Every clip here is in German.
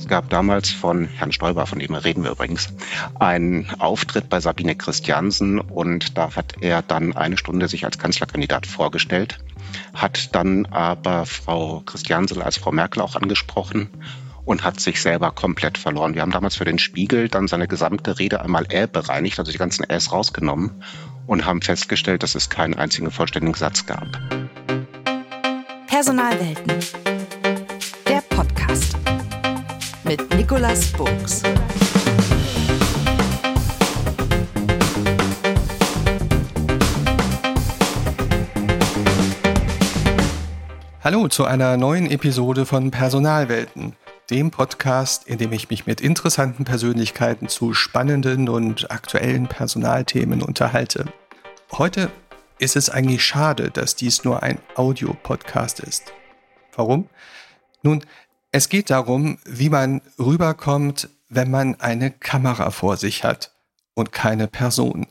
Es gab damals von Herrn Stoiber, von dem reden wir übrigens, einen Auftritt bei Sabine Christiansen und da hat er dann eine Stunde sich als Kanzlerkandidat vorgestellt, hat dann aber Frau Christiansen als Frau Merkel auch angesprochen und hat sich selber komplett verloren. Wir haben damals für den Spiegel dann seine gesamte Rede einmal Ä bereinigt, also die ganzen Äs rausgenommen und haben festgestellt, dass es keinen einzigen vollständigen Satz gab. Personalwelten. Mit Nicolas Buchs. Hallo zu einer neuen Episode von Personalwelten, dem Podcast, in dem ich mich mit interessanten Persönlichkeiten zu spannenden und aktuellen Personalthemen unterhalte. Heute ist es eigentlich schade, dass dies nur ein Audiopodcast ist. Warum? Nun, es geht darum, wie man rüberkommt, wenn man eine Kamera vor sich hat und keine Person.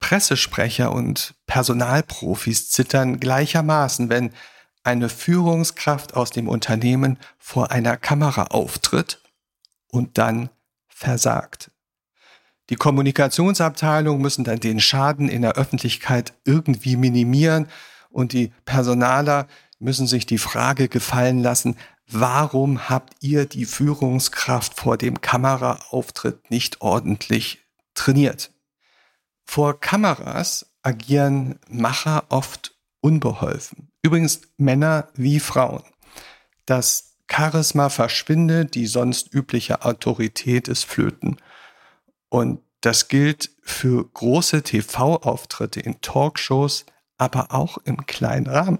Pressesprecher und Personalprofis zittern gleichermaßen, wenn eine Führungskraft aus dem Unternehmen vor einer Kamera auftritt und dann versagt. Die Kommunikationsabteilung müssen dann den Schaden in der Öffentlichkeit irgendwie minimieren und die Personaler müssen sich die Frage gefallen lassen, warum habt ihr die Führungskraft vor dem Kameraauftritt nicht ordentlich trainiert? Vor Kameras agieren Macher oft unbeholfen. Übrigens Männer wie Frauen. Das Charisma verschwindet, die sonst übliche Autorität ist flöten. Und das gilt für große TV-Auftritte in Talkshows, aber auch im kleinen Rahmen.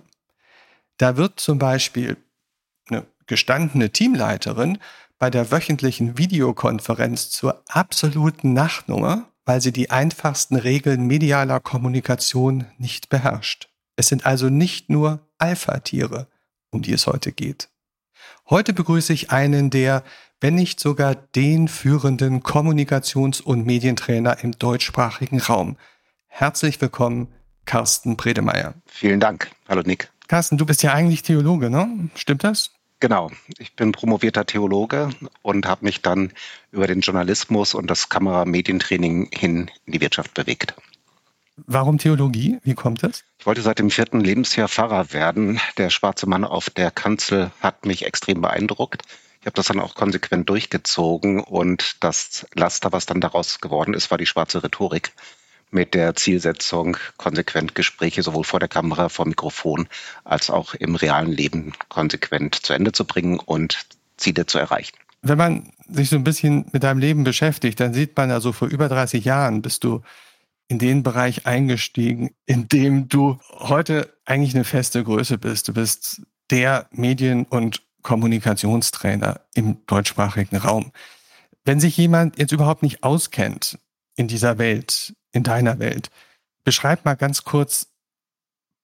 Da wird zum Beispiel gestandene Teamleiterin bei der wöchentlichen Videokonferenz zur absoluten Nachtnummer, weil sie die einfachsten Regeln medialer Kommunikation nicht beherrscht. Es sind also nicht nur Alpha-Tiere, um die es heute geht. Heute begrüße ich einen der, wenn nicht sogar den führenden Kommunikations- und Medientrainer im deutschsprachigen Raum. Herzlich willkommen, Carsten Bredemeier. Vielen Dank. Hallo Nick. Carsten, du bist ja eigentlich Theologe, ne? Stimmt das? Genau. Ich bin promovierter Theologe und habe mich dann über den Journalismus und das Kameramedientraining hin in die Wirtschaft bewegt. Warum Theologie? Wie kommt das? Ich wollte seit dem vierten Lebensjahr Pfarrer werden. Der schwarze Mann auf der Kanzel hat mich extrem beeindruckt. Ich habe das dann auch konsequent durchgezogen und das Laster, was dann daraus geworden ist, war die schwarze Rhetorik mit der Zielsetzung, konsequent Gespräche sowohl vor der Kamera, vor Mikrofon als auch im realen Leben konsequent zu Ende zu bringen und Ziele zu erreichen. Wenn man sich so ein bisschen mit deinem Leben beschäftigt, dann sieht man also vor über 30 Jahren bist du in den Bereich eingestiegen, in dem du heute eigentlich eine feste Größe bist. Du bist der Medien- und Kommunikationstrainer im deutschsprachigen Raum. Wenn sich jemand jetzt überhaupt nicht auskennt in dieser Welt, in deiner Welt. Beschreib mal ganz kurz,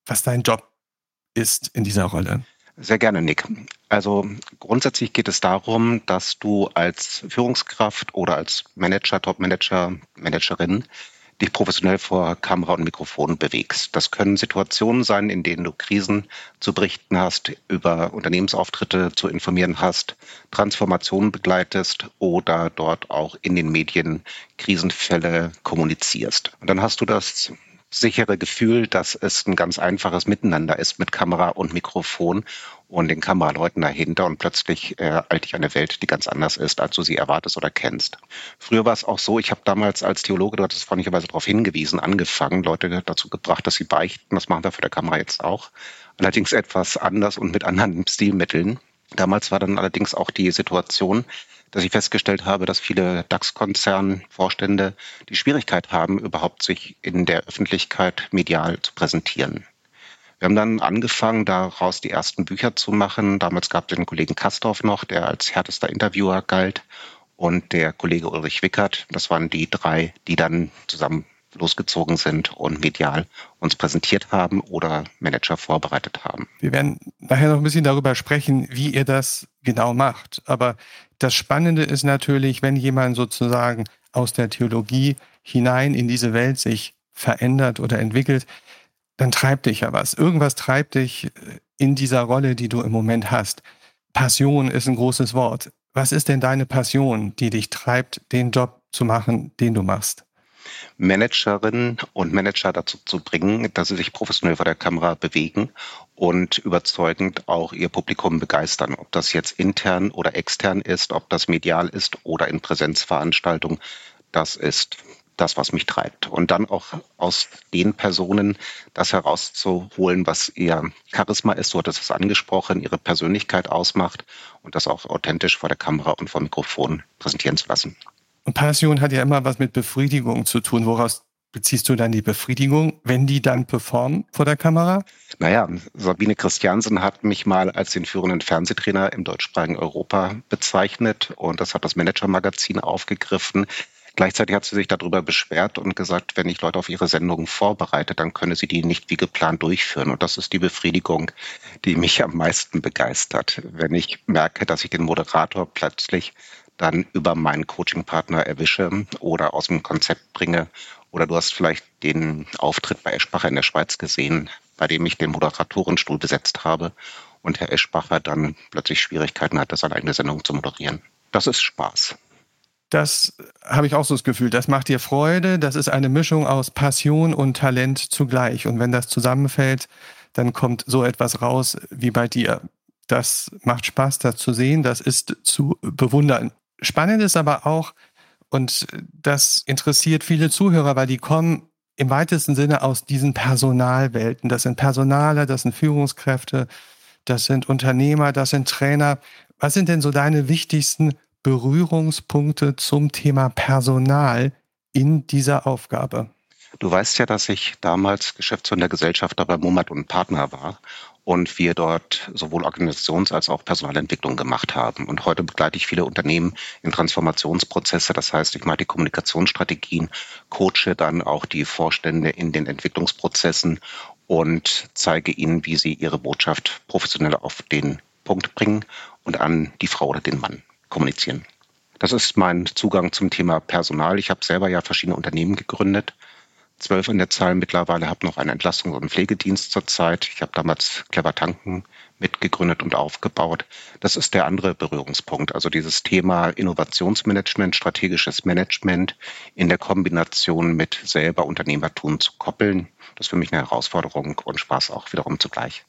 was dein Job ist in dieser Rolle. Sehr gerne, Nick. Also grundsätzlich geht es darum, dass du als Führungskraft oder als Manager, Top-Manager, Managerin dich professionell vor Kamera und Mikrofon bewegst. Das können Situationen sein, in denen du Krisen zu berichten hast, über Unternehmensauftritte zu informieren hast, Transformationen begleitest oder dort auch in den Medien Krisenfälle kommunizierst. Und dann hast du das sichere Gefühl, dass es ein ganz einfaches Miteinander ist mit Kamera und Mikrofon und den Kameraleuten dahinter und plötzlich äh, dich eine Welt, die ganz anders ist, als du sie erwartest oder kennst. Früher war es auch so, ich habe damals als Theologe, du hattest freundlicherweise darauf hingewiesen, angefangen, Leute dazu gebracht, dass sie beichten. Das machen wir für der Kamera jetzt auch. Allerdings etwas anders und mit anderen Stilmitteln. Damals war dann allerdings auch die Situation, dass ich festgestellt habe, dass viele DAX-Konzernvorstände die Schwierigkeit haben, überhaupt sich in der Öffentlichkeit medial zu präsentieren. Wir haben dann angefangen, daraus die ersten Bücher zu machen. Damals gab es den Kollegen Kastorf noch, der als härtester Interviewer galt, und der Kollege Ulrich Wickert. Das waren die drei, die dann zusammen losgezogen sind und medial uns präsentiert haben oder Manager vorbereitet haben. Wir werden nachher noch ein bisschen darüber sprechen, wie ihr das genau macht. Aber das Spannende ist natürlich, wenn jemand sozusagen aus der Theologie hinein in diese Welt sich verändert oder entwickelt, dann treibt dich ja was. Irgendwas treibt dich in dieser Rolle, die du im Moment hast. Passion ist ein großes Wort. Was ist denn deine Passion, die dich treibt, den Job zu machen, den du machst? Managerinnen und Manager dazu zu bringen, dass sie sich professionell vor der Kamera bewegen und überzeugend auch ihr Publikum begeistern. Ob das jetzt intern oder extern ist, ob das medial ist oder in Präsenzveranstaltungen, das ist das, was mich treibt. Und dann auch aus den Personen das herauszuholen, was ihr Charisma ist, so hat es angesprochen, ihre Persönlichkeit ausmacht und das auch authentisch vor der Kamera und vor dem Mikrofon präsentieren zu lassen. Und Passion hat ja immer was mit Befriedigung zu tun. Woraus beziehst du dann die Befriedigung, wenn die dann performen vor der Kamera? Naja, Sabine Christiansen hat mich mal als den führenden Fernsehtrainer im deutschsprachigen Europa bezeichnet und das hat das Manager-Magazin aufgegriffen. Gleichzeitig hat sie sich darüber beschwert und gesagt, wenn ich Leute auf ihre Sendungen vorbereite, dann könne sie die nicht wie geplant durchführen. Und das ist die Befriedigung, die mich am meisten begeistert, wenn ich merke, dass ich den Moderator plötzlich dann über meinen Coachingpartner erwische oder aus dem Konzept bringe. Oder du hast vielleicht den Auftritt bei Eschbacher in der Schweiz gesehen, bei dem ich den Moderatorenstuhl besetzt habe und Herr Eschbacher dann plötzlich Schwierigkeiten hatte, seine eigene Sendung zu moderieren. Das ist Spaß das habe ich auch so das Gefühl, das macht dir Freude, das ist eine Mischung aus Passion und Talent zugleich. Und wenn das zusammenfällt, dann kommt so etwas raus wie bei dir. Das macht Spaß, das zu sehen, das ist zu bewundern. Spannend ist aber auch, und das interessiert viele Zuhörer, weil die kommen im weitesten Sinne aus diesen Personalwelten. Das sind Personaler, das sind Führungskräfte, das sind Unternehmer, das sind Trainer. Was sind denn so deine wichtigsten Berührungspunkte zum Thema Personal in dieser Aufgabe? Du weißt ja, dass ich damals Geschäftsführer der Gesellschaft bei Mumat und Partner war und wir dort sowohl Organisations- als auch Personalentwicklung gemacht haben. Und heute begleite ich viele Unternehmen in Transformationsprozesse. Das heißt, ich mache die Kommunikationsstrategien, coache dann auch die Vorstände in den Entwicklungsprozessen und zeige ihnen, wie sie ihre Botschaft professionell auf den Punkt bringen und an die Frau oder den Mann kommunizieren. Das ist mein Zugang zum Thema Personal. Ich habe selber ja verschiedene Unternehmen gegründet. Zwölf in der Zahl mittlerweile, habe noch einen Entlastungs- und Pflegedienst zurzeit. Ich habe damals Clever Tanken mitgegründet und aufgebaut. Das ist der andere Berührungspunkt. Also dieses Thema Innovationsmanagement, strategisches Management in der Kombination mit selber Unternehmertum zu koppeln. Das ist für mich eine Herausforderung und Spaß auch wiederum zugleich.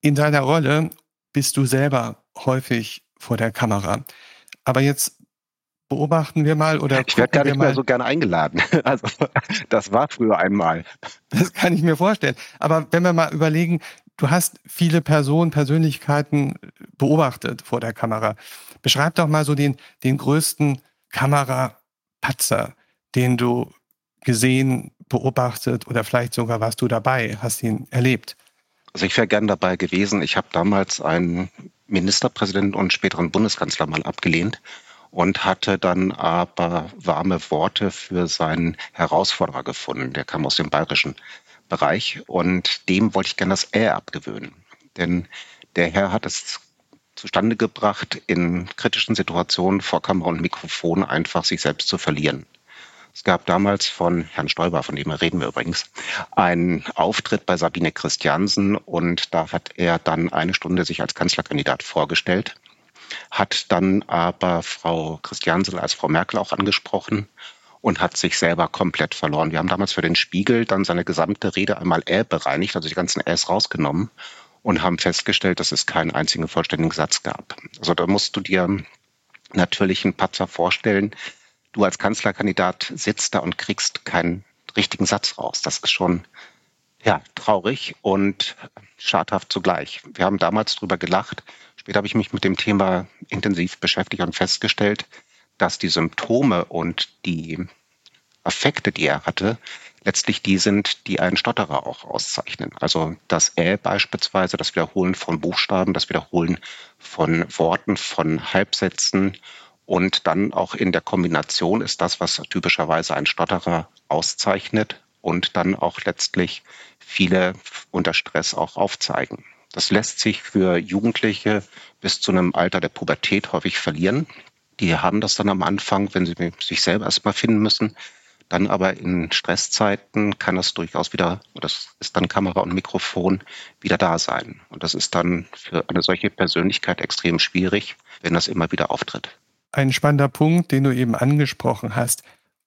In deiner Rolle bist du selber häufig vor der Kamera. Aber jetzt beobachten wir mal oder ich werde gar nicht mehr so gerne eingeladen. Also das war früher einmal. Das kann ich mir vorstellen. Aber wenn wir mal überlegen, du hast viele Personen, Persönlichkeiten beobachtet vor der Kamera. Beschreib doch mal so den, den größten Kamerapatzer, den du gesehen, beobachtet oder vielleicht sogar warst du dabei, hast ihn erlebt. Also ich wäre gern dabei gewesen. Ich habe damals einen Ministerpräsidenten und späteren Bundeskanzler mal abgelehnt und hatte dann aber warme Worte für seinen Herausforderer gefunden. Der kam aus dem bayerischen Bereich und dem wollte ich gerne das Ä abgewöhnen. Denn der Herr hat es zustande gebracht, in kritischen Situationen vor Kamera und Mikrofon einfach sich selbst zu verlieren. Es gab damals von Herrn Stoiber, von dem reden wir übrigens, einen Auftritt bei Sabine Christiansen und da hat er dann eine Stunde sich als Kanzlerkandidat vorgestellt, hat dann aber Frau Christiansen als Frau Merkel auch angesprochen und hat sich selber komplett verloren. Wir haben damals für den Spiegel dann seine gesamte Rede einmal Ä bereinigt, also die ganzen Äs rausgenommen und haben festgestellt, dass es keinen einzigen vollständigen Satz gab. Also da musst du dir natürlich einen Patzer vorstellen, du als Kanzlerkandidat sitzt da und kriegst keinen richtigen Satz raus. Das ist schon ja, traurig und schadhaft zugleich. Wir haben damals drüber gelacht. Später habe ich mich mit dem Thema intensiv beschäftigt und festgestellt, dass die Symptome und die Affekte, die er hatte, letztlich die sind, die einen Stotterer auch auszeichnen. Also das Ä beispielsweise, das Wiederholen von Buchstaben, das Wiederholen von Worten, von Halbsätzen und dann auch in der Kombination ist das, was typischerweise ein Stotterer auszeichnet und dann auch letztlich viele unter Stress auch aufzeigen. Das lässt sich für Jugendliche bis zu einem Alter der Pubertät häufig verlieren. Die haben das dann am Anfang, wenn sie sich selber erstmal finden müssen. Dann aber in Stresszeiten kann das durchaus wieder, das ist dann Kamera und Mikrofon, wieder da sein. Und das ist dann für eine solche Persönlichkeit extrem schwierig, wenn das immer wieder auftritt. ein spannender Punkt, den du eben angesprochen hast.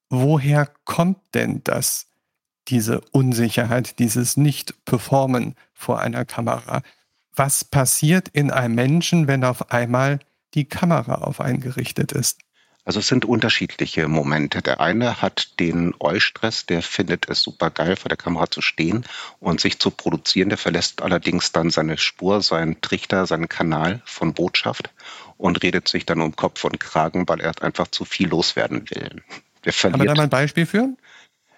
Woher kommt denn das, diese Unsicherheit, dieses Nicht-Performen vor einer Kamera? Was passiert in einem Menschen, wenn auf einmal die Kamera auf einen gerichtet ist? Also es sind unterschiedliche Momente. Der eine hat den Eustress, der findet es super geil, vor der Kamera zu stehen und sich zu produzieren. Der verlässt allerdings dann seine Spur, seinen Trichter, seinen Kanal von Botschaft und redet sich dann um Kopf und Kragen, weil er einfach zu viel loswerden will. Kann man da mal ein Beispiel führen?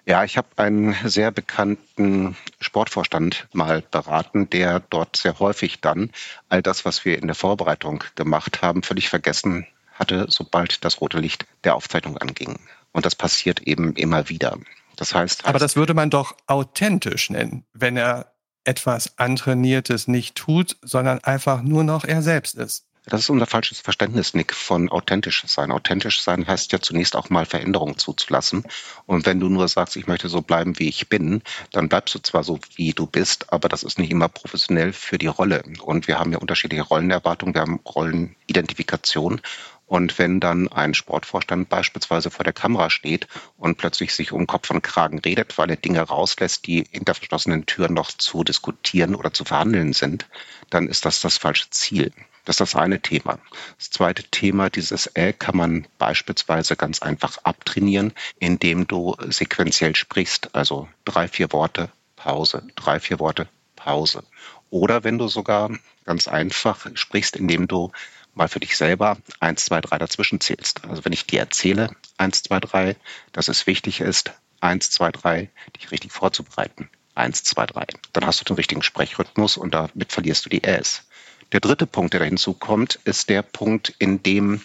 Ja, ich habe einen sehr bekannten Sportvorstand mal beraten, der dort sehr häufig dann all das, was wir in der Vorbereitung gemacht haben, völlig vergessen hatte, sobald das rote Licht der Aufzeichnung anging. Und das passiert eben immer wieder. Das heißt. Aber das würde man doch authentisch nennen, wenn er etwas Antrainiertes nicht tut, sondern einfach nur noch er selbst ist. Das ist unser falsches Verständnis, Nick, von authentisch sein. Authentisch sein heißt ja zunächst auch mal Veränderungen zuzulassen. Und wenn du nur sagst, ich möchte so bleiben, wie ich bin, dann bleibst du zwar so, wie du bist, aber das ist nicht immer professionell für die Rolle. Und wir haben ja unterschiedliche Rollenerwartungen, wir haben Rollenidentifikation. Und wenn dann ein Sportvorstand beispielsweise vor der Kamera steht und plötzlich sich um Kopf und Kragen redet, weil er Dinge rauslässt, die hinter verschlossenen Türen noch zu diskutieren oder zu verhandeln sind, dann ist das das falsche Ziel. Das ist das eine Thema. Das zweite Thema, dieses Äh, kann man beispielsweise ganz einfach abtrainieren, indem du sequenziell sprichst, also drei, vier Worte, Pause, drei, vier Worte, Pause. Oder wenn du sogar ganz einfach sprichst, indem du mal für dich selber eins, zwei, drei dazwischen zählst. Also wenn ich dir erzähle, eins, zwei, drei, dass es wichtig ist, eins, zwei, drei, dich richtig vorzubereiten. Eins, zwei, drei. Dann hast du den richtigen Sprechrhythmus und damit verlierst du die Äs. Der dritte Punkt, der da hinzukommt, ist der Punkt, in dem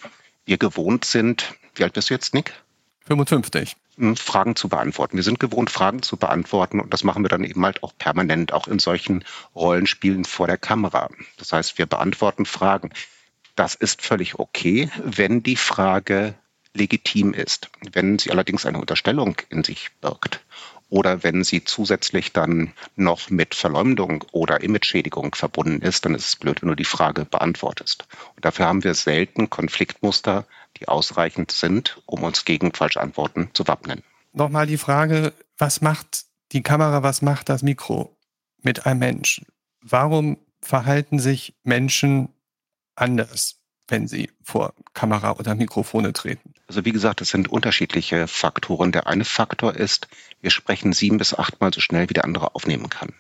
wir gewohnt sind. Wie alt bist du jetzt, Nick? 55. Hm, Fragen zu beantworten. Wir sind gewohnt, Fragen zu beantworten und das machen wir dann eben halt auch permanent, auch in solchen Rollenspielen vor der Kamera. Das heißt, wir beantworten Fragen. Das ist völlig okay, wenn die Frage legitim ist. Wenn sie allerdings eine Unterstellung in sich birgt oder wenn sie zusätzlich dann noch mit Verleumdung oder Imageschädigung verbunden ist, dann ist es blöd, wenn du die Frage beantwortest. Und dafür haben wir selten Konfliktmuster, die ausreichend sind, um uns gegen falsche Antworten zu wappnen. Nochmal die Frage, was macht die Kamera, was macht das Mikro mit einem Menschen? Warum verhalten sich Menschen anders, wenn sie vor Kamera oder Mikrofone treten? Also wie gesagt, es sind unterschiedliche Faktoren. Der eine Faktor ist, wir sprechen sieben bis achtmal so schnell, wie der andere aufnehmen kann.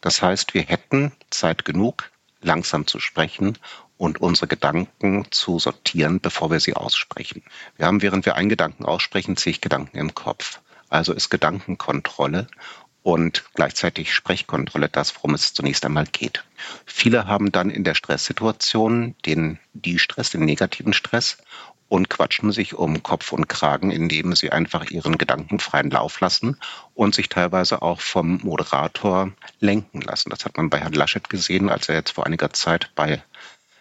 Das heißt, wir hätten Zeit genug, langsam zu sprechen und unsere Gedanken zu sortieren, bevor wir sie aussprechen. Wir haben, während wir einen Gedanken aussprechen, zig Gedanken im Kopf. Also ist Gedankenkontrolle und gleichzeitig Sprechkontrolle das, worum es zunächst einmal geht. Viele haben dann in der Stresssituation den die Stress, den negativen Stress und quatschen sich um Kopf und Kragen, indem sie einfach ihren Gedanken freien Lauf lassen und sich teilweise auch vom Moderator lenken lassen. Das hat man bei Herrn Laschet gesehen, als er jetzt vor einiger Zeit bei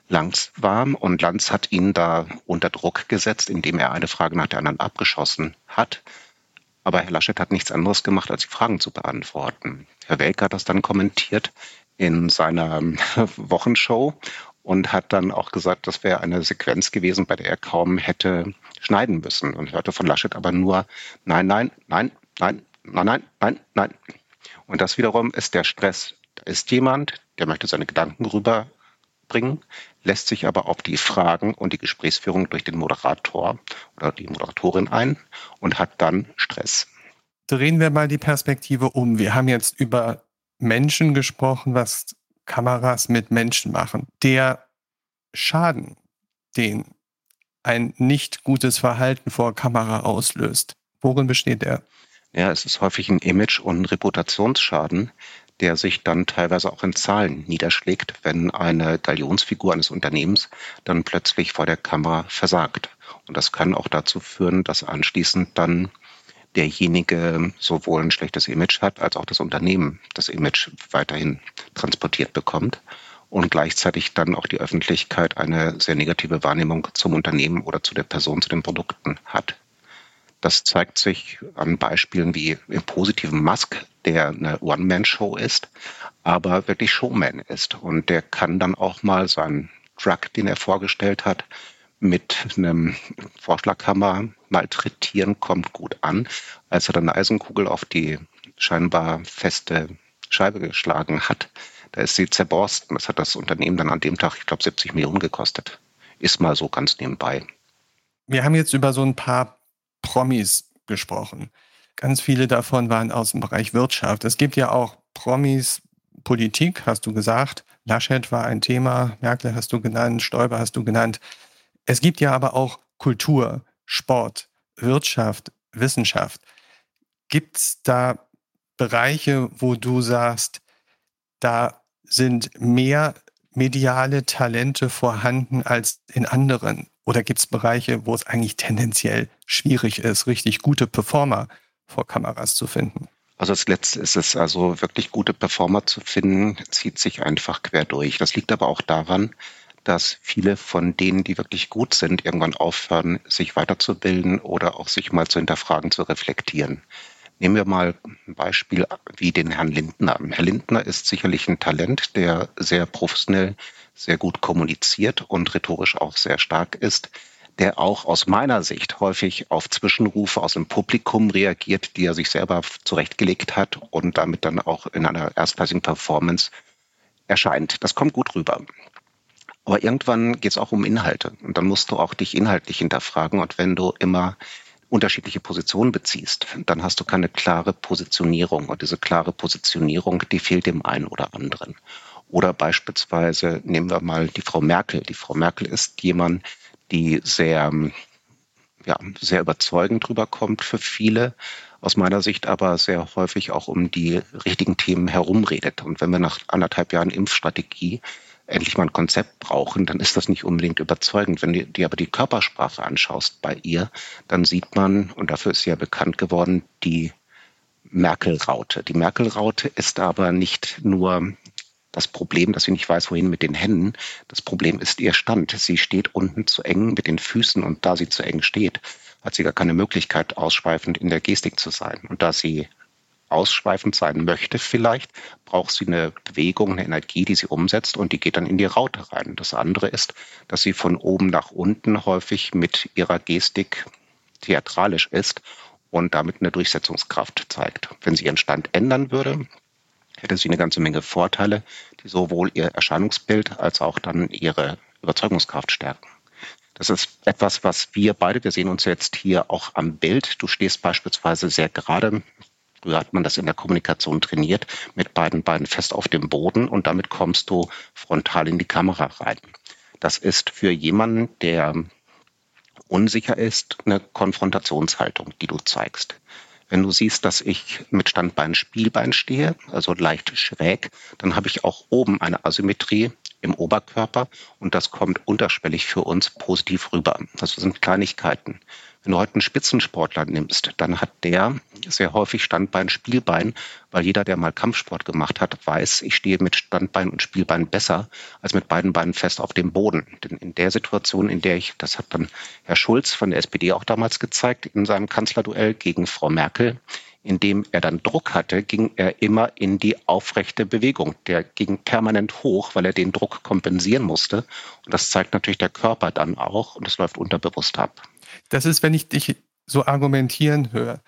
Lanz war. Und Lanz hat ihn da unter Druck gesetzt, indem er eine Frage nach der anderen abgeschossen hat. Aber Herr Laschet hat nichts anderes gemacht, als die Fragen zu beantworten. Herr Welker hat das dann kommentiert in seiner Wochenshow und hat dann auch gesagt, das wäre eine Sequenz gewesen, bei der er kaum hätte schneiden müssen und hörte von Laschet aber nur nein, nein, nein, nein, nein, nein, nein, nein. Und das wiederum ist der Stress. Da ist jemand, der möchte seine Gedanken rüberbringen, lässt sich aber auf die Fragen und die Gesprächsführung durch den Moderator oder die Moderatorin ein und hat dann Stress. Drehen wir mal die Perspektive um. Wir haben jetzt über Menschen gesprochen, was Kameras mit Menschen machen. Der Schaden, den ein nicht gutes Verhalten vor Kamera auslöst, worin besteht der? Ja, es ist häufig ein Image- und Reputationsschaden, der sich dann teilweise auch in Zahlen niederschlägt, wenn eine Galionsfigur eines Unternehmens dann plötzlich vor der Kamera versagt. Und das kann auch dazu führen, dass anschließend dann derjenige sowohl ein schlechtes Image hat, als auch das Unternehmen das Image weiterhin transportiert bekommt und gleichzeitig dann auch die Öffentlichkeit eine sehr negative Wahrnehmung zum Unternehmen oder zu der Person, zu den Produkten hat. Das zeigt sich an Beispielen wie im positiven Musk, der eine One-Man-Show ist, aber wirklich Showman ist. Und der kann dann auch mal seinen Drug, den er vorgestellt hat, mit einem Vorschlaghammer malträtieren kommt gut an. Als er dann eine Eisenkugel auf die scheinbar feste Scheibe geschlagen hat, da ist sie zerborsten. Das hat das Unternehmen dann an dem Tag, ich glaube, 70 Millionen gekostet. Ist mal so ganz nebenbei. Wir haben jetzt über so ein paar Promis gesprochen. Ganz viele davon waren aus dem Bereich Wirtschaft. Es gibt ja auch Promis, Politik, hast du gesagt. Laschet war ein Thema, Merkel hast du genannt, Stoiber hast du genannt. Es gibt ja aber auch Kultur, Sport, Wirtschaft, Wissenschaft. Gibt es da Bereiche, wo du sagst, da sind mehr mediale Talente vorhanden als in anderen? Oder gibt es Bereiche, wo es eigentlich tendenziell schwierig ist, richtig gute Performer vor Kameras zu finden? Also das Letzte ist es, also wirklich gute Performer zu finden, zieht sich einfach quer durch. Das liegt aber auch daran, dass viele von denen, die wirklich gut sind, irgendwann aufhören, sich weiterzubilden oder auch sich mal zu hinterfragen, zu reflektieren. Nehmen wir mal ein Beispiel wie den Herrn Lindner. Herr Lindner ist sicherlich ein Talent, der sehr professionell, sehr gut kommuniziert und rhetorisch auch sehr stark ist, der auch aus meiner Sicht häufig auf Zwischenrufe aus dem Publikum reagiert, die er sich selber zurechtgelegt hat und damit dann auch in einer erstklassigen Performance erscheint. Das kommt gut rüber. Aber irgendwann geht es auch um Inhalte und dann musst du auch dich inhaltlich hinterfragen und wenn du immer unterschiedliche Positionen beziehst, dann hast du keine klare Positionierung. Und diese klare Positionierung, die fehlt dem einen oder anderen. Oder beispielsweise nehmen wir mal die Frau Merkel. Die Frau Merkel ist jemand, die sehr, ja, sehr überzeugend rüberkommt für viele, aus meiner Sicht aber sehr häufig auch um die richtigen Themen herumredet. Und wenn wir nach anderthalb Jahren Impfstrategie endlich mal ein Konzept brauchen, dann ist das nicht unbedingt überzeugend. Wenn du dir aber die Körpersprache anschaust bei ihr, dann sieht man, und dafür ist sie ja bekannt geworden, die Merkel-Raute. Die Merkel-Raute ist aber nicht nur das Problem, dass sie nicht weiß, wohin mit den Händen. Das Problem ist ihr Stand. Sie steht unten zu eng mit den Füßen und da sie zu eng steht, hat sie gar keine Möglichkeit, ausschweifend in der Gestik zu sein. Und da sie ausschweifend sein möchte vielleicht, braucht sie eine Bewegung, eine Energie, die sie umsetzt und die geht dann in die Raute rein. Das andere ist, dass sie von oben nach unten häufig mit ihrer Gestik theatralisch ist und damit eine Durchsetzungskraft zeigt. Wenn sie ihren Stand ändern würde, hätte sie eine ganze Menge Vorteile, die sowohl ihr Erscheinungsbild als auch dann ihre Überzeugungskraft stärken. Das ist etwas, was wir beide, wir sehen uns jetzt hier auch am Bild. Du stehst beispielsweise sehr gerade Früher hat man das in der Kommunikation trainiert, mit beiden Beinen fest auf dem Boden und damit kommst du frontal in die Kamera rein. Das ist für jemanden, der unsicher ist, eine Konfrontationshaltung, die du zeigst. Wenn du siehst, dass ich mit Standbein Spielbein stehe, also leicht schräg, dann habe ich auch oben eine Asymmetrie im Oberkörper und das kommt unterschwellig für uns positiv rüber. Das sind Kleinigkeiten. Wenn du heute einen Spitzensportler nimmst, dann hat der sehr häufig Standbein, Spielbein, weil jeder, der mal Kampfsport gemacht hat, weiß, ich stehe mit Standbein und Spielbein besser als mit beiden Beinen fest auf dem Boden. Denn in der Situation, in der ich, das hat dann Herr Schulz von der SPD auch damals gezeigt, in seinem Kanzlerduell gegen Frau Merkel, indem er dann Druck hatte, ging er immer in die aufrechte Bewegung. Der ging permanent hoch, weil er den Druck kompensieren musste. Und das zeigt natürlich der Körper dann auch und es läuft unterbewusst ab. Das ist, wenn ich dich so argumentieren höre,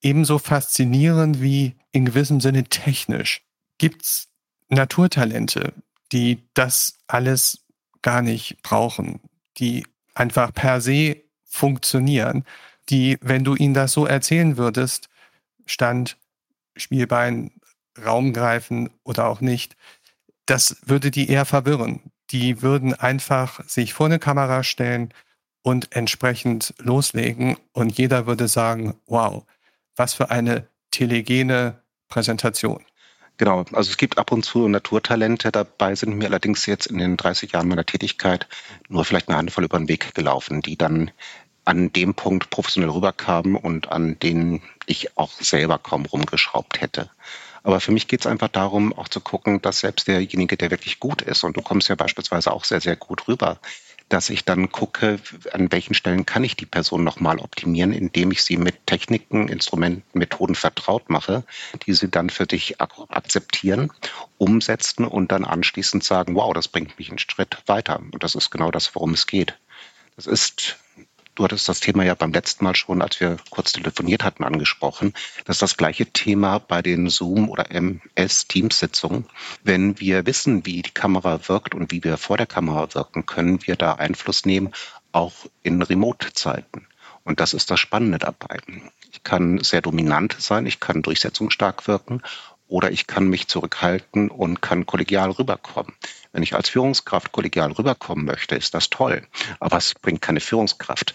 ebenso faszinierend wie in gewissem Sinne technisch. Gibt es Naturtalente, die das alles gar nicht brauchen, die einfach per se funktionieren, die, wenn du ihnen das so erzählen würdest, Stand, Spielbein, Raum greifen oder auch nicht, das würde die eher verwirren. Die würden einfach sich vor eine Kamera stellen und entsprechend loslegen und jeder würde sagen, wow, was für eine telegene Präsentation. Genau, also es gibt ab und zu Naturtalente, dabei sind mir allerdings jetzt in den 30 Jahren meiner Tätigkeit nur vielleicht eine Handvoll über den Weg gelaufen, die dann an dem Punkt professionell rüberkamen und an denen ich auch selber kaum rumgeschraubt hätte. Aber für mich geht es einfach darum, auch zu gucken, dass selbst derjenige, der wirklich gut ist, und du kommst ja beispielsweise auch sehr, sehr gut rüber, dass ich dann gucke, an welchen Stellen kann ich die Person nochmal optimieren, indem ich sie mit Techniken, Instrumenten, Methoden vertraut mache, die sie dann für dich akzeptieren, umsetzen und dann anschließend sagen, wow, das bringt mich einen Schritt weiter. Und das ist genau das, worum es geht. Das ist Du hattest das Thema ja beim letzten Mal schon, als wir kurz telefoniert hatten, angesprochen. Das ist das gleiche Thema bei den Zoom- oder MS-Teams-Sitzungen. Wenn wir wissen, wie die Kamera wirkt und wie wir vor der Kamera wirken, können wir da Einfluss nehmen, auch in Remote-Zeiten. Und das ist das Spannende dabei. Ich kann sehr dominant sein, ich kann durchsetzungsstark wirken oder ich kann mich zurückhalten und kann kollegial rüberkommen. Wenn ich als Führungskraft kollegial rüberkommen möchte, ist das toll, aber es bringt keine Führungskraft.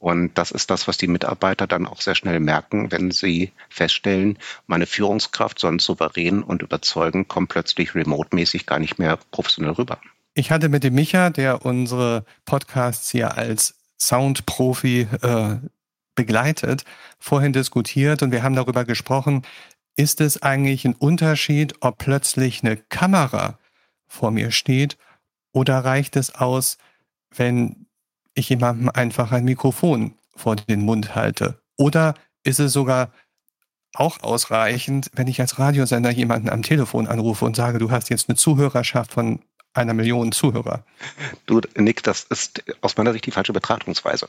Und das ist das, was die Mitarbeiter dann auch sehr schnell merken, wenn sie feststellen, meine Führungskraft, sonst souverän und überzeugend, kommt plötzlich remote-mäßig gar nicht mehr professionell rüber. Ich hatte mit dem Micha, der unsere Podcasts hier als Soundprofi äh, begleitet, vorhin diskutiert und wir haben darüber gesprochen, ist es eigentlich ein Unterschied, ob plötzlich eine Kamera vor mir steht oder reicht es aus, wenn ich jemandem einfach ein Mikrofon vor den Mund halte? Oder ist es sogar auch ausreichend, wenn ich als Radiosender jemanden am Telefon anrufe und sage, du hast jetzt eine Zuhörerschaft von einer Million Zuhörer. Du, Nick, das ist aus meiner Sicht die falsche Betrachtungsweise.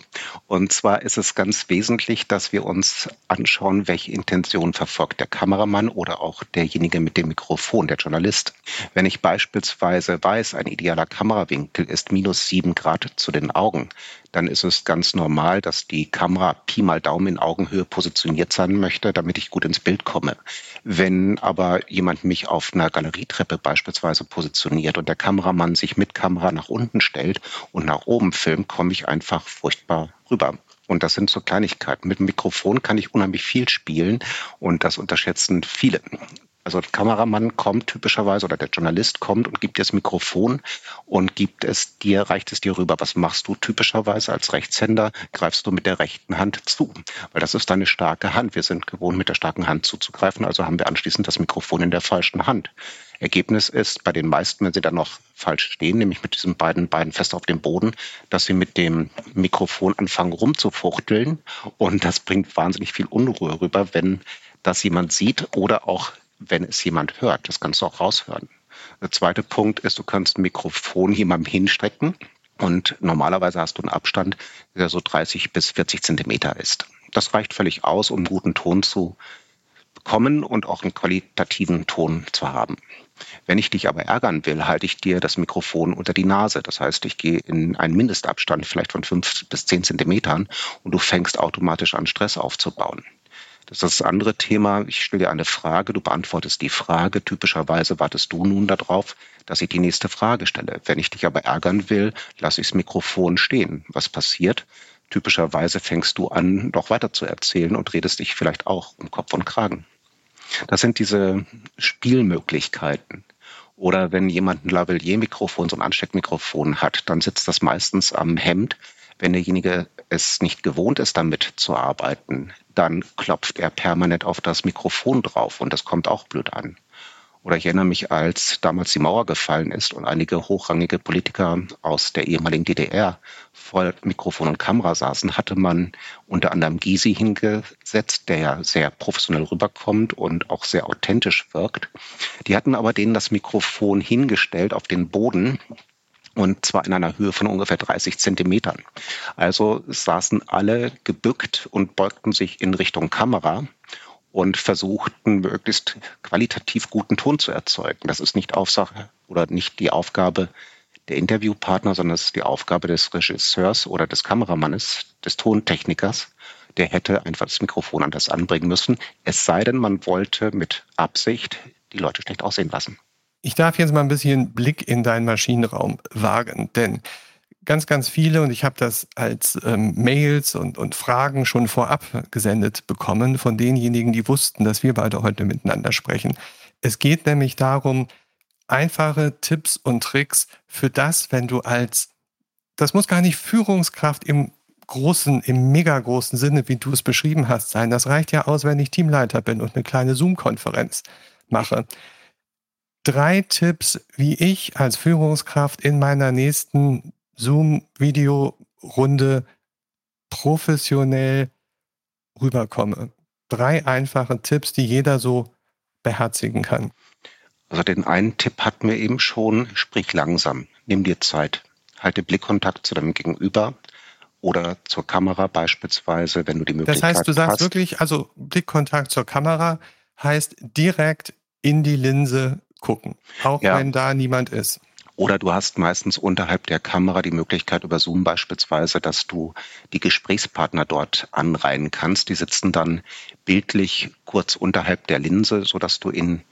Und zwar ist es ganz wesentlich, dass wir uns anschauen, welche Intention verfolgt der Kameramann oder auch derjenige mit dem Mikrofon, der Journalist. Wenn ich beispielsweise weiß, ein idealer Kamerawinkel ist minus sieben Grad zu den Augen, dann ist es ganz normal, dass die Kamera Pi mal Daumen in Augenhöhe positioniert sein möchte, damit ich gut ins Bild komme. Wenn aber jemand mich auf einer Galerietreppe beispielsweise positioniert und der Kameramann sich mit Kamera nach unten stellt und nach oben filmt, komme ich einfach furchtbar rüber. Und das sind so Kleinigkeiten. Mit dem Mikrofon kann ich unheimlich viel spielen und das unterschätzen viele. Also der Kameramann kommt typischerweise oder der Journalist kommt und gibt dir das Mikrofon und gibt es dir, reicht es dir rüber. Was machst du typischerweise als Rechtshänder? Greifst du mit der rechten Hand zu, weil das ist deine starke Hand. Wir sind gewohnt, mit der starken Hand zuzugreifen, also haben wir anschließend das Mikrofon in der falschen Hand. Ergebnis ist bei den meisten, wenn sie dann noch falsch stehen, nämlich mit diesen beiden Beinen fest auf dem Boden, dass sie mit dem Mikrofon anfangen rumzufuchteln und das bringt wahnsinnig viel Unruhe rüber, wenn das jemand sieht oder auch wenn es jemand hört. Das kannst du auch raushören. Der zweite Punkt ist, du kannst ein Mikrofon jemandem hinstrecken und normalerweise hast du einen Abstand, der so 30 bis 40 Zentimeter ist. Das reicht völlig aus, um guten Ton zu bekommen und auch einen qualitativen Ton zu haben. Wenn ich dich aber ärgern will, halte ich dir das Mikrofon unter die Nase. Das heißt, ich gehe in einen Mindestabstand vielleicht von fünf bis zehn Zentimetern und du fängst automatisch an, Stress aufzubauen. Das ist das andere Thema. Ich stelle dir eine Frage, du beantwortest die Frage. Typischerweise wartest du nun darauf, dass ich die nächste Frage stelle. Wenn ich dich aber ärgern will, lasse ich das Mikrofon stehen. Was passiert? Typischerweise fängst du an, noch weiter zu erzählen und redest dich vielleicht auch um Kopf und Kragen. Das sind diese Spielmöglichkeiten. Oder wenn jemand ein Lavalier-Mikrofon, so ein Ansteckmikrofon hat, dann sitzt das meistens am Hemd. Wenn derjenige es nicht gewohnt ist, damit zu arbeiten, dann klopft er permanent auf das Mikrofon drauf und das kommt auch blöd an. Oder ich erinnere mich, als damals die Mauer gefallen ist und einige hochrangige Politiker aus der ehemaligen DDR vor Mikrofon und Kamera saßen, hatte man unter anderem Gysi hingesetzt, der ja sehr professionell rüberkommt und auch sehr authentisch wirkt. Die hatten aber denen das Mikrofon hingestellt auf den Boden und zwar in einer Höhe von ungefähr 30 Zentimetern. Also saßen alle gebückt und beugten sich in Richtung Kamera und versuchten möglichst qualitativ guten Ton zu erzeugen. Das ist nicht Aufsache oder nicht die Aufgabe der Interviewpartner, sondern es ist die Aufgabe des Regisseurs oder des Kameramannes, des Tontechnikers. Der hätte einfach das Mikrofon anders anbringen müssen. Es sei denn, man wollte mit Absicht die Leute schlecht aussehen lassen. Ich darf jetzt mal ein bisschen Blick in deinen Maschinenraum wagen, denn ganz, ganz viele, und ich habe das als ähm, Mails und, und Fragen schon vorab gesendet bekommen von denjenigen, die wussten, dass wir beide heute miteinander sprechen. Es geht nämlich darum, einfache Tipps und Tricks für das, wenn du als, das muss gar nicht Führungskraft im großen, im mega großen Sinne, wie du es beschrieben hast, sein. Das reicht ja aus, wenn ich Teamleiter bin und eine kleine Zoom-Konferenz mache drei Tipps, wie ich als Führungskraft in meiner nächsten Zoom-Video-Runde professionell rüberkomme. Drei einfache Tipps, die jeder so beherzigen kann. Also den einen Tipp hatten wir eben schon, sprich langsam, nimm dir Zeit, halte Blickkontakt zu deinem Gegenüber, oder zur Kamera beispielsweise, wenn du die Möglichkeit hast. Das heißt, du sagst hast. wirklich, also Blickkontakt zur Kamera heißt direkt in die Linse gucken, auch ja. wenn da niemand ist. Oder du hast meistens unterhalb der Kamera die Möglichkeit über Zoom beispielsweise, dass du die Gesprächspartner dort anreihen kannst. Die sitzen dann bildlich kurz unterhalb der Linse, sodass du in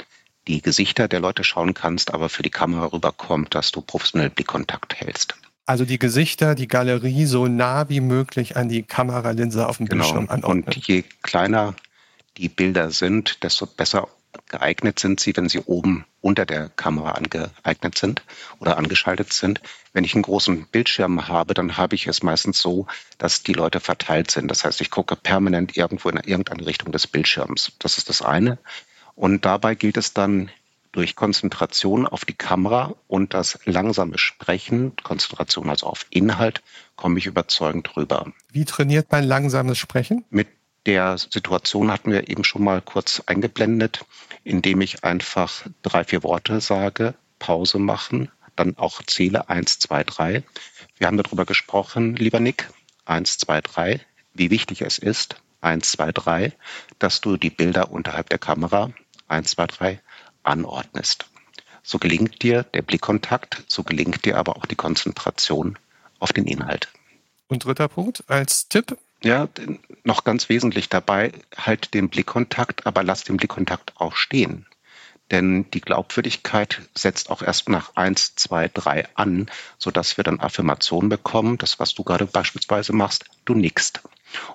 die Gesichter der Leute schauen kannst, aber für die Kamera rüberkommt, dass du professionell Blickkontakt hältst. Also die Gesichter, die Galerie so nah wie möglich an die Kameralinse auf dem genau. Bildschirm anordnen. Und je kleiner die Bilder sind, desto besser geeignet sind sie, wenn sie oben unter der Kamera angeeignet sind oder angeschaltet sind. Wenn ich einen großen Bildschirm habe, dann habe ich es meistens so, dass die Leute verteilt sind. Das heißt, ich gucke permanent irgendwo in irgendeine Richtung des Bildschirms. Das ist das eine. Und dabei gilt es dann durch Konzentration auf die Kamera und das langsame Sprechen, Konzentration also auf Inhalt, komme ich überzeugend rüber. Wie trainiert man langsames Sprechen? Mit der Situation hatten wir eben schon mal kurz eingeblendet, indem ich einfach drei, vier Worte sage, Pause machen, dann auch zähle eins, zwei, drei. Wir haben darüber gesprochen, lieber Nick, eins, zwei, drei, wie wichtig es ist, eins, zwei, drei, dass du die Bilder unterhalb der Kamera, eins, zwei, drei, anordnest. So gelingt dir der Blickkontakt, so gelingt dir aber auch die Konzentration auf den Inhalt. Und dritter Punkt als Tipp, ja, noch ganz wesentlich dabei, halt den Blickkontakt, aber lass den Blickkontakt auch stehen. Denn die Glaubwürdigkeit setzt auch erst nach eins, zwei, drei an, sodass wir dann Affirmationen bekommen, das, was du gerade beispielsweise machst, du nickst.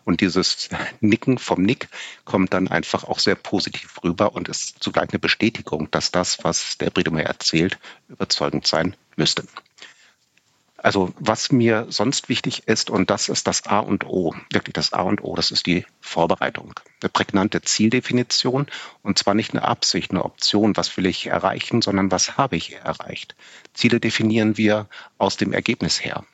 Und dieses Nicken vom Nick kommt dann einfach auch sehr positiv rüber und ist zugleich eine Bestätigung, dass das, was der Briedemeyer erzählt, überzeugend sein müsste. Also was mir sonst wichtig ist, und das ist das A und O, wirklich das A und O, das ist die Vorbereitung. Eine prägnante Zieldefinition und zwar nicht eine Absicht, eine Option, was will ich erreichen, sondern was habe ich erreicht. Ziele definieren wir aus dem Ergebnis her.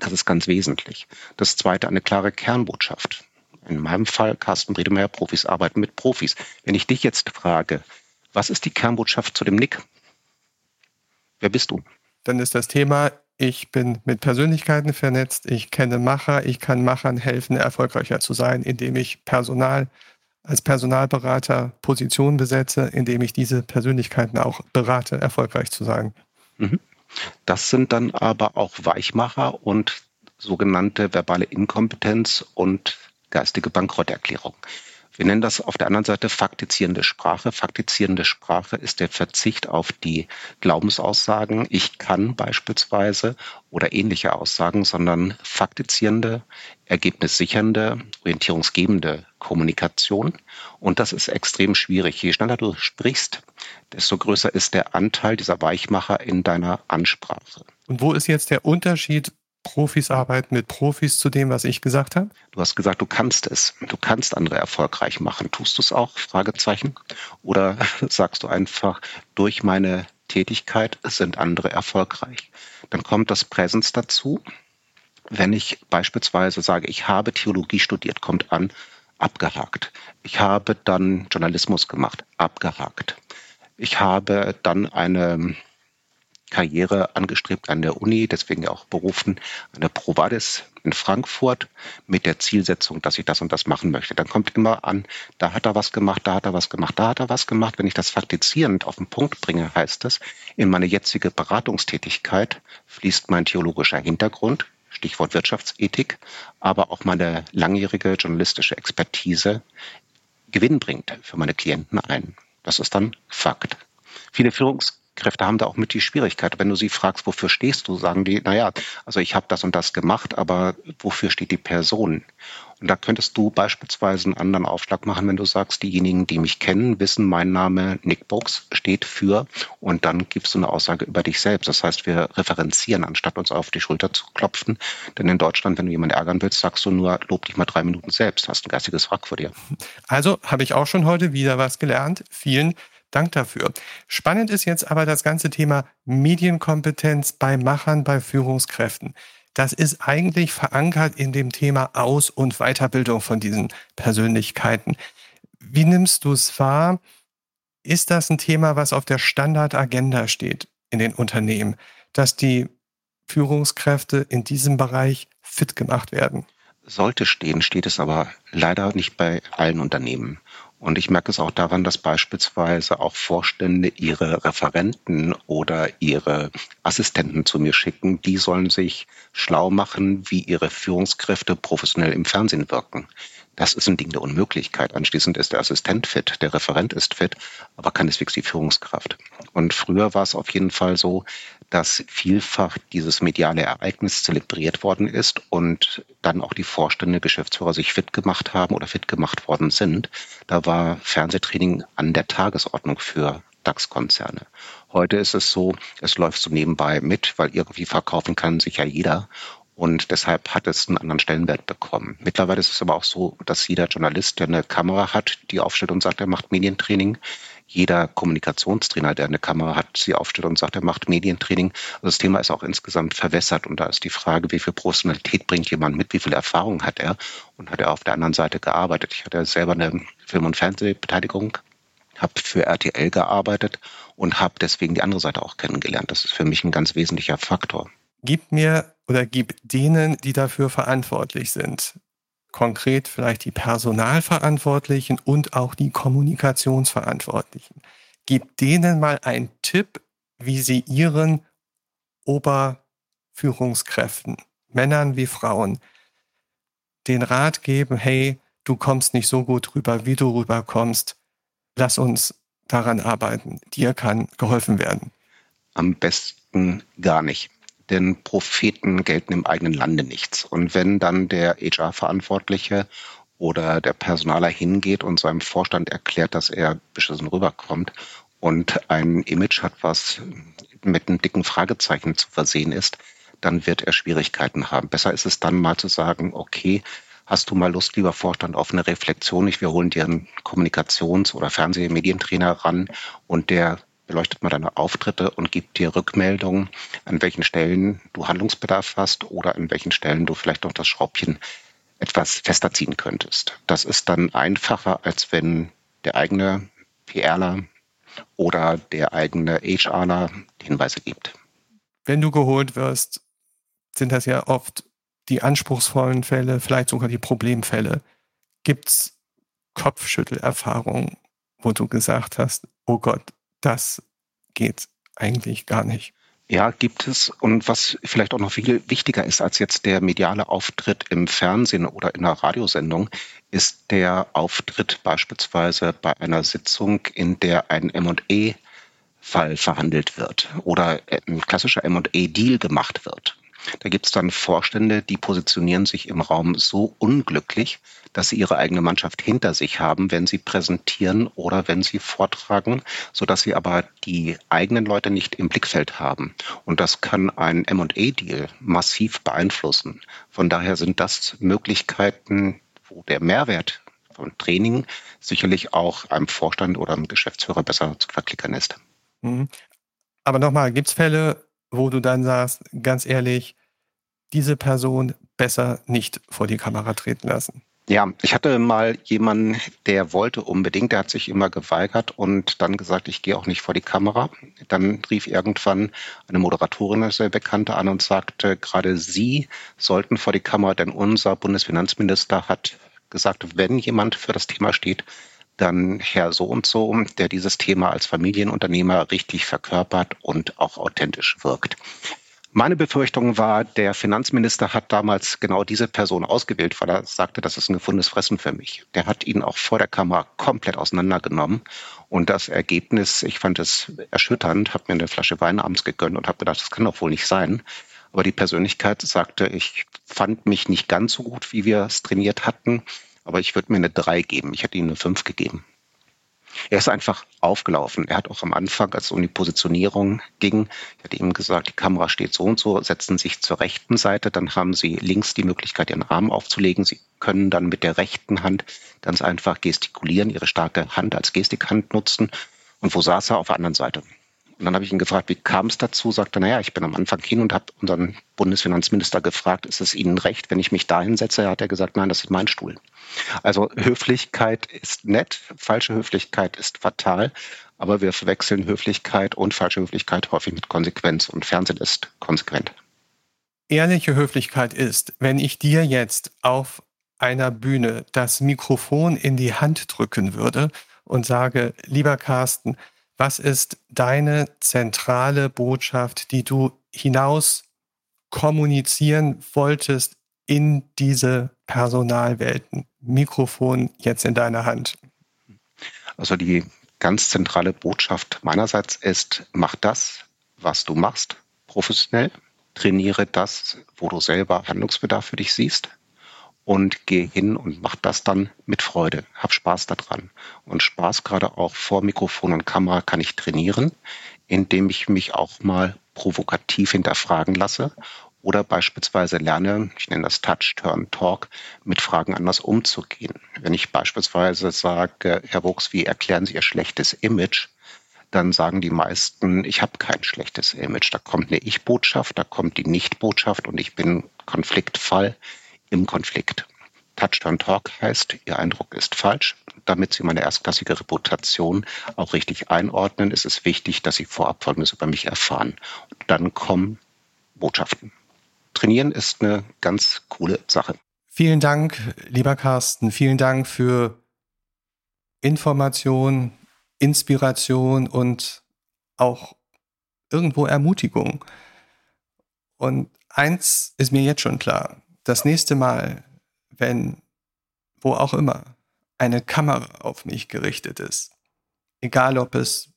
Das ist ganz wesentlich. Das zweite, eine klare Kernbotschaft. In meinem Fall, Carsten Bredemeyer, Profis arbeiten mit Profis. Wenn ich dich jetzt frage, was ist die Kernbotschaft zu dem Nick? Wer bist du? Dann ist das Thema, ich bin mit Persönlichkeiten vernetzt, ich kenne Macher, ich kann Machern helfen, erfolgreicher zu sein, indem ich Personal als Personalberater Positionen besetze, indem ich diese Persönlichkeiten auch berate, erfolgreich zu sein. Mhm. Das sind dann aber auch Weichmacher und sogenannte verbale Inkompetenz und geistige Bankrotterklärung. Wir nennen das auf der anderen Seite faktizierende Sprache. Faktizierende Sprache ist der Verzicht auf die Glaubensaussagen, ich kann beispielsweise oder ähnliche Aussagen, sondern faktizierende, ergebnissichernde, orientierungsgebende Kommunikation. Und das ist extrem schwierig. Je schneller du sprichst, desto größer ist der Anteil dieser Weichmacher in deiner Ansprache. Und wo ist jetzt der Unterschied Profis arbeiten mit Profis zu dem, was ich gesagt habe? Du hast gesagt, du kannst es. Du kannst andere erfolgreich machen. Tust du es auch? Fragezeichen. Oder sagst du einfach, durch meine Tätigkeit sind andere erfolgreich? Dann kommt das Präsens dazu. Wenn ich beispielsweise sage, ich habe Theologie studiert, kommt an, abgehakt. Ich habe dann Journalismus gemacht, abgehakt. Ich habe dann eine Karriere angestrebt an der Uni, deswegen auch berufen an der Provadis in Frankfurt mit der Zielsetzung, dass ich das und das machen möchte. Dann kommt immer an, da hat er was gemacht, da hat er was gemacht, da hat er was gemacht. Wenn ich das faktizierend auf den Punkt bringe, heißt es, in meine jetzige Beratungstätigkeit fließt mein theologischer Hintergrund, Stichwort Wirtschaftsethik, aber auch meine langjährige journalistische Expertise Gewinn bringt für meine Klienten ein. Das ist dann Fakt. Viele Führungs Kräfte haben da auch mit die Schwierigkeit. Wenn du sie fragst, wofür stehst du, sagen die, naja, also ich habe das und das gemacht, aber wofür steht die Person? Und da könntest du beispielsweise einen anderen Aufschlag machen, wenn du sagst, diejenigen, die mich kennen, wissen, mein Name Nick Box steht für und dann gibst du eine Aussage über dich selbst. Das heißt, wir referenzieren, anstatt uns auf die Schulter zu klopfen. Denn in Deutschland, wenn du jemanden ärgern willst, sagst du nur, lob dich mal drei Minuten selbst, hast ein geistiges Wrack vor dir. Also habe ich auch schon heute wieder was gelernt. Vielen Dank. Dank dafür. Spannend ist jetzt aber das ganze Thema Medienkompetenz bei Machern, bei Führungskräften. Das ist eigentlich verankert in dem Thema Aus- und Weiterbildung von diesen Persönlichkeiten. Wie nimmst du es wahr? Ist das ein Thema, was auf der Standardagenda steht in den Unternehmen, dass die Führungskräfte in diesem Bereich fit gemacht werden? Sollte stehen, steht es aber leider nicht bei allen Unternehmen. Und ich merke es auch daran, dass beispielsweise auch Vorstände ihre Referenten oder ihre Assistenten zu mir schicken. Die sollen sich schlau machen, wie ihre Führungskräfte professionell im Fernsehen wirken. Das ist ein Ding der Unmöglichkeit. Anschließend ist der Assistent fit, der Referent ist fit, aber keineswegs die Führungskraft. Und früher war es auf jeden Fall so, dass vielfach dieses mediale Ereignis zelebriert worden ist und dann auch die Vorstände, Geschäftsführer sich fit gemacht haben oder fit gemacht worden sind. Da war Fernsehtraining an der Tagesordnung für DAX-Konzerne. Heute ist es so, es läuft so nebenbei mit, weil irgendwie verkaufen kann sich ja jeder. Und deshalb hat es einen anderen Stellenwert bekommen. Mittlerweile ist es aber auch so, dass jeder Journalist, der eine Kamera hat, die aufstellt und sagt, er macht Medientraining, jeder Kommunikationstrainer, der eine Kamera hat, sie aufstellt und sagt, er macht Medientraining. Also das Thema ist auch insgesamt verwässert und da ist die Frage, wie viel Professionalität bringt jemand mit, wie viel Erfahrung hat er und hat er auf der anderen Seite gearbeitet. Ich hatte selber eine Film- und Fernsehbeteiligung, habe für RTL gearbeitet und habe deswegen die andere Seite auch kennengelernt. Das ist für mich ein ganz wesentlicher Faktor. Gib mir oder gib denen, die dafür verantwortlich sind, konkret vielleicht die Personalverantwortlichen und auch die Kommunikationsverantwortlichen. Gib denen mal einen Tipp, wie sie ihren Oberführungskräften, Männern wie Frauen, den Rat geben, hey, du kommst nicht so gut rüber, wie du rüberkommst. Lass uns daran arbeiten. Dir kann geholfen werden. Am besten gar nicht denn Propheten gelten im eigenen Lande nichts. Und wenn dann der HR-Verantwortliche oder der Personaler hingeht und seinem Vorstand erklärt, dass er beschissen rüberkommt und ein Image hat, was mit einem dicken Fragezeichen zu versehen ist, dann wird er Schwierigkeiten haben. Besser ist es dann mal zu sagen, okay, hast du mal Lust, lieber Vorstand, auf eine Reflexion? Ich, wir holen dir einen Kommunikations- oder Fernsehmedientrainer ran und der beleuchtet mal deine Auftritte und gibt dir Rückmeldungen, an welchen Stellen du Handlungsbedarf hast oder an welchen Stellen du vielleicht noch das Schraubchen etwas fester ziehen könntest. Das ist dann einfacher, als wenn der eigene PRler oder der eigene HRler Hinweise gibt. Wenn du geholt wirst, sind das ja oft die anspruchsvollen Fälle, vielleicht sogar die Problemfälle. Gibt es Kopfschüttelerfahrungen, wo du gesagt hast, oh Gott, das geht eigentlich gar nicht. Ja, gibt es. Und was vielleicht auch noch viel wichtiger ist als jetzt der mediale Auftritt im Fernsehen oder in einer Radiosendung, ist der Auftritt beispielsweise bei einer Sitzung, in der ein M&E-Fall verhandelt wird oder ein klassischer M&E-Deal gemacht wird. Da gibt es dann Vorstände, die positionieren sich im Raum so unglücklich, dass sie ihre eigene Mannschaft hinter sich haben, wenn sie präsentieren oder wenn sie vortragen, sodass sie aber die eigenen Leute nicht im Blickfeld haben. Und das kann ein M&A-Deal massiv beeinflussen. Von daher sind das Möglichkeiten, wo der Mehrwert von Training sicherlich auch einem Vorstand oder einem Geschäftsführer besser zu verklickern ist. Mhm. Aber nochmal, gibt es Fälle, wo du dann sagst, ganz ehrlich, diese Person besser nicht vor die Kamera treten lassen? Ja, ich hatte mal jemanden, der wollte unbedingt, der hat sich immer geweigert und dann gesagt, ich gehe auch nicht vor die Kamera. Dann rief irgendwann eine Moderatorin, eine sehr bekannte, an und sagte, gerade Sie sollten vor die Kamera, denn unser Bundesfinanzminister hat gesagt, wenn jemand für das Thema steht, dann Herr so und so, der dieses Thema als Familienunternehmer richtig verkörpert und auch authentisch wirkt. Meine Befürchtung war, der Finanzminister hat damals genau diese Person ausgewählt, weil er sagte, das ist ein gefundenes Fressen für mich. Der hat ihn auch vor der Kamera komplett auseinandergenommen. Und das Ergebnis, ich fand es erschütternd, habe mir eine Flasche Wein abends gegönnt und habe gedacht, das kann doch wohl nicht sein. Aber die Persönlichkeit sagte, ich fand mich nicht ganz so gut, wie wir es trainiert hatten aber ich würde mir eine 3 geben. Ich hätte ihm eine 5 gegeben. Er ist einfach aufgelaufen. Er hat auch am Anfang, als es um die Positionierung ging, ich hatte ihm gesagt, die Kamera steht so und so, setzen sich zur rechten Seite, dann haben Sie links die Möglichkeit, Ihren Arm aufzulegen. Sie können dann mit der rechten Hand ganz einfach gestikulieren, Ihre starke Hand als Gestikhand nutzen. Und wo saß er? Auf der anderen Seite. Und dann habe ich ihn gefragt, wie kam es dazu? Sagte, naja, ich bin am Anfang hin und habe unseren Bundesfinanzminister gefragt, ist es Ihnen recht, wenn ich mich da hinsetze? Hat er gesagt, nein, das ist mein Stuhl. Also Höflichkeit ist nett, falsche Höflichkeit ist fatal, aber wir verwechseln Höflichkeit und falsche Höflichkeit häufig mit Konsequenz und Fernsehen ist konsequent. ehrliche Höflichkeit ist, wenn ich dir jetzt auf einer Bühne das Mikrofon in die Hand drücken würde und sage, lieber Carsten, was ist deine zentrale Botschaft, die du hinaus kommunizieren wolltest in diese Personalwelten? Mikrofon jetzt in deiner Hand. Also die ganz zentrale Botschaft meinerseits ist, mach das, was du machst, professionell, trainiere das, wo du selber Handlungsbedarf für dich siehst und geh hin und mach das dann mit Freude. Hab Spaß daran. Und Spaß gerade auch vor Mikrofon und Kamera kann ich trainieren, indem ich mich auch mal provokativ hinterfragen lasse oder beispielsweise lerne, ich nenne das Touch, Turn, Talk, mit Fragen anders umzugehen. Wenn ich beispielsweise sage, Herr Wuchs, wie erklären Sie Ihr schlechtes Image? Dann sagen die meisten, ich habe kein schlechtes Image. Da kommt eine Ich-Botschaft, da kommt die Nicht-Botschaft und ich bin Konfliktfall im Konflikt. Touchdown Talk heißt, Ihr Eindruck ist falsch. Damit Sie meine erstklassige Reputation auch richtig einordnen, ist es wichtig, dass Sie vorab Folgendes über mich erfahren. Und dann kommen Botschaften. Trainieren ist eine ganz coole Sache. Vielen Dank, lieber Carsten. Vielen Dank für Information, Inspiration und auch irgendwo Ermutigung. Und eins ist mir jetzt schon klar das nächste Mal, wenn, wo auch immer, eine Kamera auf mich gerichtet ist, egal ob es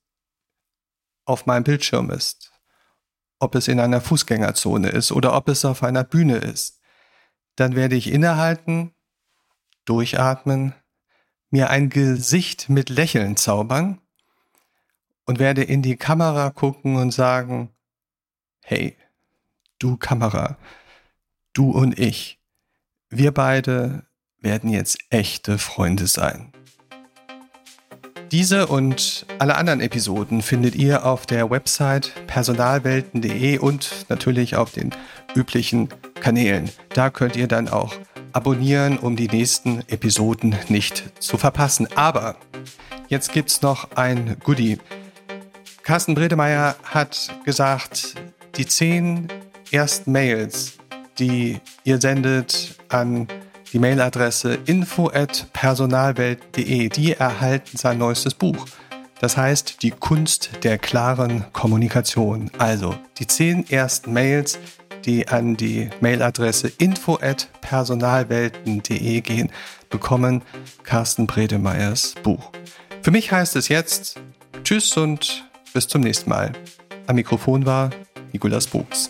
auf meinem Bildschirm ist, ob es in einer Fußgängerzone ist oder ob es auf einer Bühne ist, dann werde ich innehalten, durchatmen, mir ein Gesicht mit Lächeln zaubern und werde in die Kamera gucken und sagen, hey, du Kamera, du und ich, wir beide werden jetzt echte Freunde sein. Diese und alle anderen Episoden findet ihr auf der Website personalwelten.de und natürlich auf den üblichen Kanälen. Da könnt ihr dann auch abonnieren, um die nächsten Episoden nicht zu verpassen. Aber jetzt gibt es noch ein Goodie. Carsten Bredemeyer hat gesagt, die zehn ersten Mails, die ihr sendet an die Mailadresse info@personalwelt.de. Die erhalten sein neuestes Buch. Das heißt, die Kunst der klaren Kommunikation. Also die zehn ersten Mails, die an die Mailadresse info@personalwelten.de gehen, bekommen Carsten Bredemeyers Buch. Für mich heißt es jetzt Tschüss und bis zum nächsten Mal. Am Mikrofon war Nikolas Buchs.